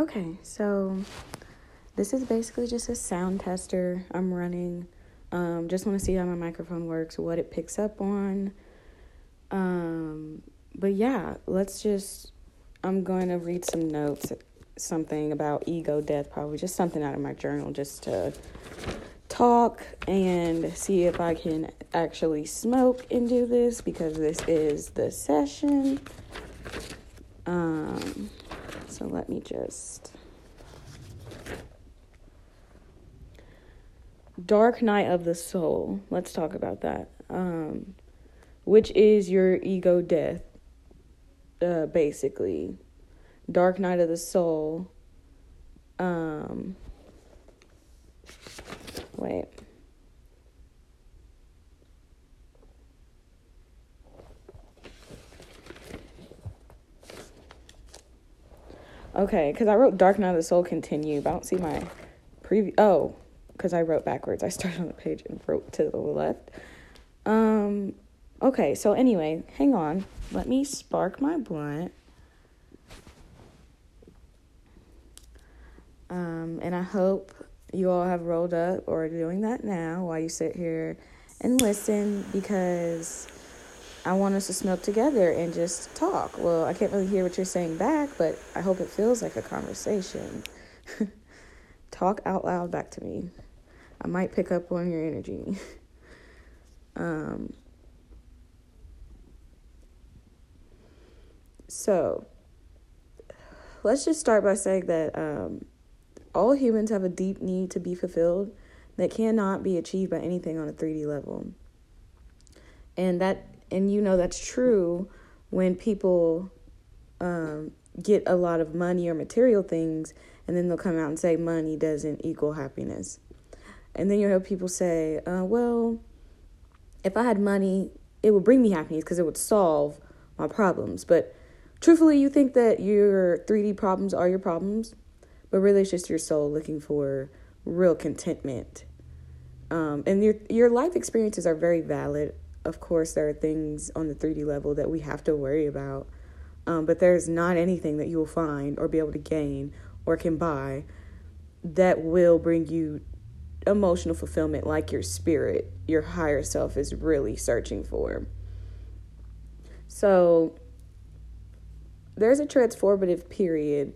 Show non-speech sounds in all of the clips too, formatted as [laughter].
Okay, so this is basically just a sound tester I'm running. Um, just want to see how my microphone works, what it picks up on. Um, but yeah, let's just. I'm going to read some notes, something about ego death, probably just something out of my journal, just to talk and see if I can actually smoke and do this because this is the session. Um, so let me just. Dark Night of the Soul. Let's talk about that. Um, which is your ego death, uh, basically. Dark Night of the Soul. Um, wait. Okay, because I wrote Dark Night of the Soul continue, but I don't see my preview. Oh, because I wrote backwards. I [laughs] started on the page and wrote to the left. Um, okay, so anyway, hang on. Let me spark my blunt. Um, and I hope you all have rolled up or are doing that now while you sit here and listen because I want us to smoke together and just talk. Well, I can't really hear what you're saying back, but I hope it feels like a conversation. [laughs] talk out loud back to me. I might pick up on your energy. [laughs] um, so, let's just start by saying that um, all humans have a deep need to be fulfilled that cannot be achieved by anything on a 3D level. And that and you know that's true when people um, get a lot of money or material things and then they'll come out and say money doesn't equal happiness. And then you'll hear people say, uh, well, if I had money, it would bring me happiness because it would solve my problems. But truthfully, you think that your 3D problems are your problems, but really it's just your soul looking for real contentment. Um, and your your life experiences are very valid. Of course, there are things on the 3D level that we have to worry about, um, but there's not anything that you will find or be able to gain or can buy that will bring you emotional fulfillment like your spirit, your higher self is really searching for. So there's a transformative period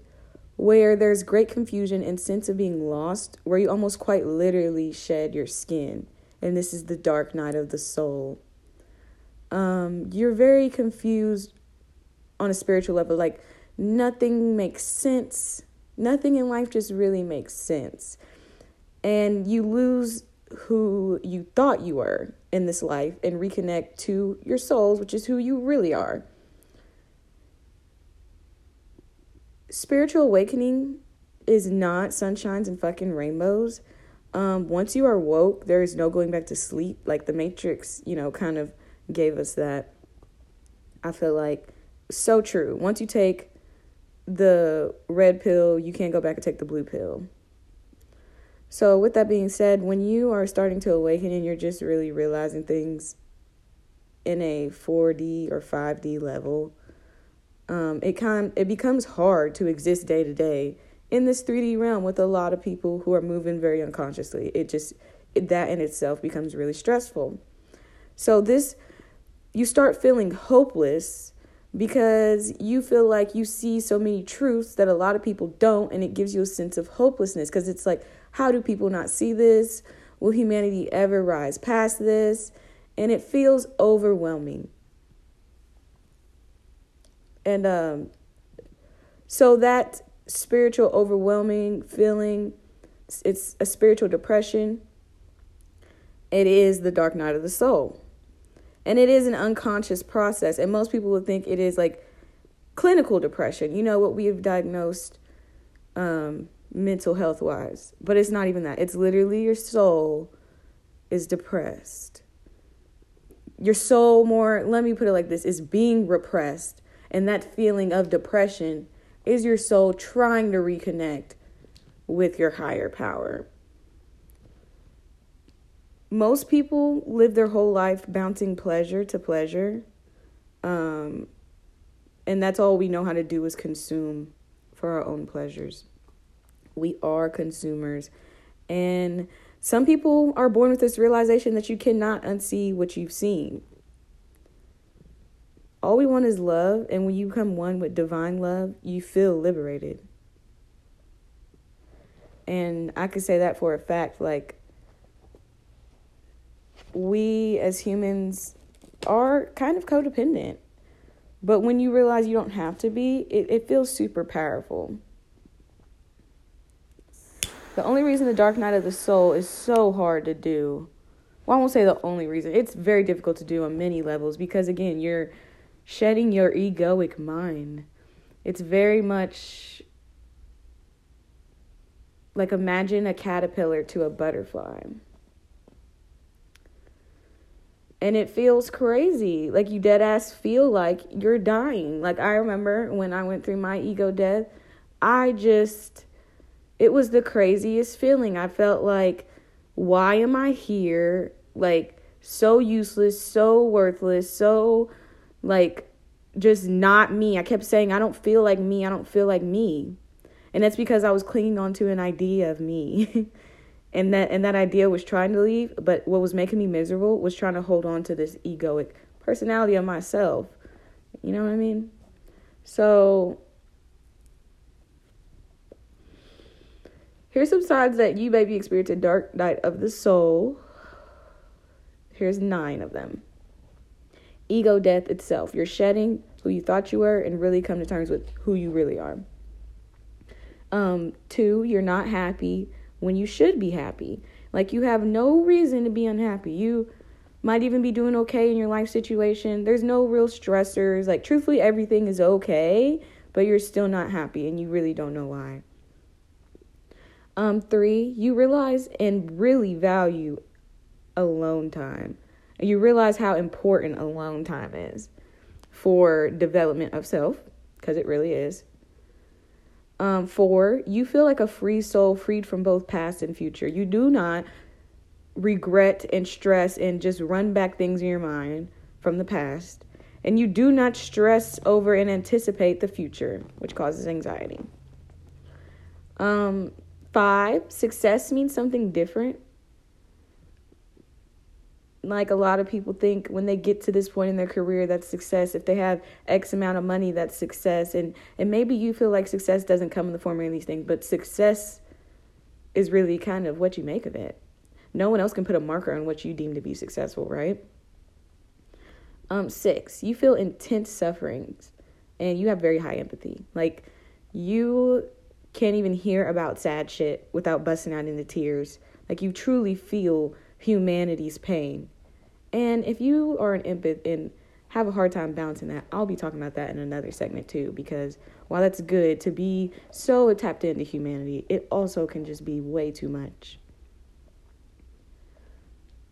where there's great confusion and sense of being lost, where you almost quite literally shed your skin. And this is the dark night of the soul. Um, you're very confused on a spiritual level. Like, nothing makes sense. Nothing in life just really makes sense and you lose who you thought you were in this life and reconnect to your souls, which is who you really are. Spiritual awakening is not sunshines and fucking rainbows. Um, once you are woke, there is no going back to sleep. Like the Matrix, you know, kind of gave us that. I feel like so true. Once you take the red pill, you can't go back and take the blue pill. So, with that being said, when you are starting to awaken and you're just really realizing things in a 4D or 5D level, um, it kind it becomes hard to exist day to day in this 3D realm with a lot of people who are moving very unconsciously. It just that in itself becomes really stressful. So this you start feeling hopeless because you feel like you see so many truths that a lot of people don't and it gives you a sense of hopelessness because it's like how do people not see this? Will humanity ever rise past this? And it feels overwhelming. And um, so that spiritual overwhelming feeling, it's a spiritual depression. It is the dark night of the soul. And it is an unconscious process. And most people would think it is like clinical depression. You know what we have diagnosed um, mental health wise. But it's not even that. It's literally your soul is depressed. Your soul, more, let me put it like this, is being repressed. And that feeling of depression is your soul trying to reconnect with your higher power. Most people live their whole life bouncing pleasure to pleasure. Um, and that's all we know how to do is consume for our own pleasures. We are consumers. And some people are born with this realization that you cannot unsee what you've seen. All we want is love, and when you become one with divine love, you feel liberated. And I could say that for a fact like we as humans are kind of codependent. But when you realize you don't have to be, it, it feels super powerful. The only reason the dark night of the soul is so hard to do, well, I won't say the only reason, it's very difficult to do on many levels because, again, you're shedding your egoic mind. It's very much like imagine a caterpillar to a butterfly. And it feels crazy. Like you dead ass feel like you're dying. Like I remember when I went through my ego death, I just it was the craziest feeling. I felt like why am I here? Like so useless, so worthless, so like just not me. I kept saying, I don't feel like me. I don't feel like me. And that's because I was clinging on to an idea of me. [laughs] and that and that idea was trying to leave, but what was making me miserable was trying to hold on to this egoic personality of myself. You know what I mean? So here's some signs that you may be experiencing dark night of the soul. Here's nine of them ego death itself. You're shedding who you thought you were and really come to terms with who you really are. Um, two, you're not happy when you should be happy. Like you have no reason to be unhappy. You might even be doing okay in your life situation. There's no real stressors. Like truthfully everything is okay, but you're still not happy and you really don't know why. Um 3, you realize and really value alone time you realize how important alone time is for development of self, because it really is. Um, four, you feel like a free soul, freed from both past and future. You do not regret and stress and just run back things in your mind from the past. And you do not stress over and anticipate the future, which causes anxiety. Um, five, success means something different like a lot of people think when they get to this point in their career that's success if they have x amount of money that's success. And and maybe you feel like success doesn't come in the form of these things but success is really kind of what you make of it. No one else can put a marker on what you deem to be successful right? Um 6 you feel intense sufferings and you have very high empathy. Like you can't even hear about sad shit without busting out into tears. Like you truly feel humanity's pain and if you are an empath and have a hard time balancing that, I'll be talking about that in another segment too. Because while that's good to be so tapped into humanity, it also can just be way too much.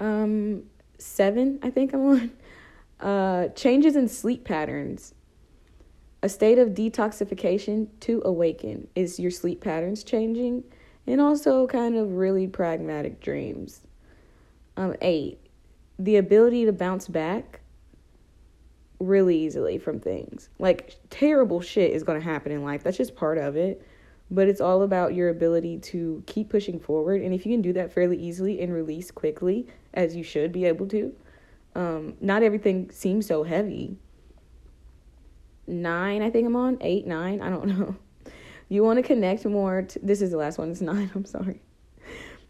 Um, seven, I think I'm on. [laughs] Uh, changes in sleep patterns. A state of detoxification to awaken. Is your sleep patterns changing? And also kind of really pragmatic dreams. Um, eight, the ability to bounce back really easily from things. Like terrible shit is going to happen in life. That's just part of it. But it's all about your ability to keep pushing forward. And if you can do that fairly easily and release quickly, as you should be able to, um, not everything seems so heavy. Nine, I think I'm on. Eight, nine, I don't [laughs] know. You want to connect more. To, this is the last one. It's nine. [laughs] I'm sorry.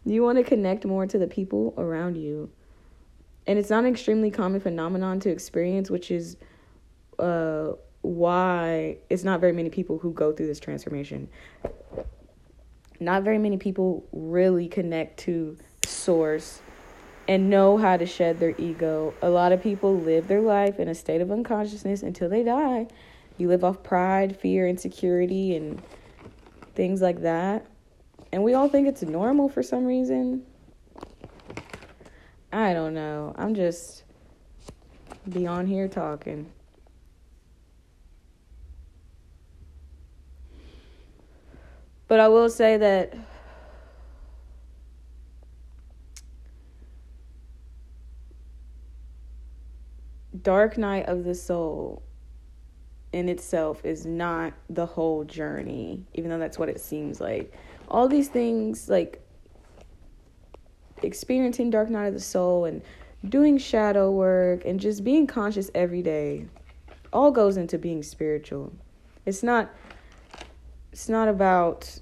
You want to connect more to the people around you and it's not an extremely common phenomenon to experience, which is uh, why it's not very many people who go through this transformation. Not very many people really connect to source and know how to shed their ego. A lot of people live their life in a state of unconsciousness until they die. You live off pride, fear, insecurity, and things like that. And we all think it's normal for some reason. I don't know. I'm just be on here talking. But I will say that Dark Night of the Soul in itself is not the whole journey, even though that's what it seems like. All these things, like experiencing Dark Night of the Soul and doing shadow work and just being conscious every day, all goes into being spiritual. It's not it's not about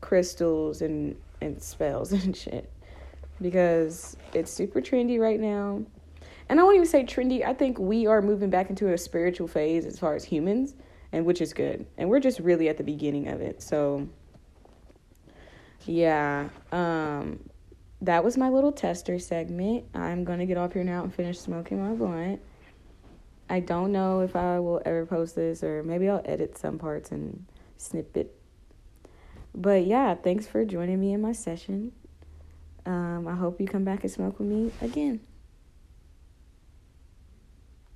crystals and and spells [laughs] and shit because it's super trendy right now and I won't even say trendy. I think we are moving back into a spiritual phase as far as humans, and which is good. And we're just really at the beginning of it. So yeah, um, that was my little tester segment. I'm gonna get off here now and finish smoking my blunt. I don't know if I will ever post this, or maybe I'll edit some parts and snip it. But yeah, thanks for joining me in my session. Um, I hope you come back and smoke with me again.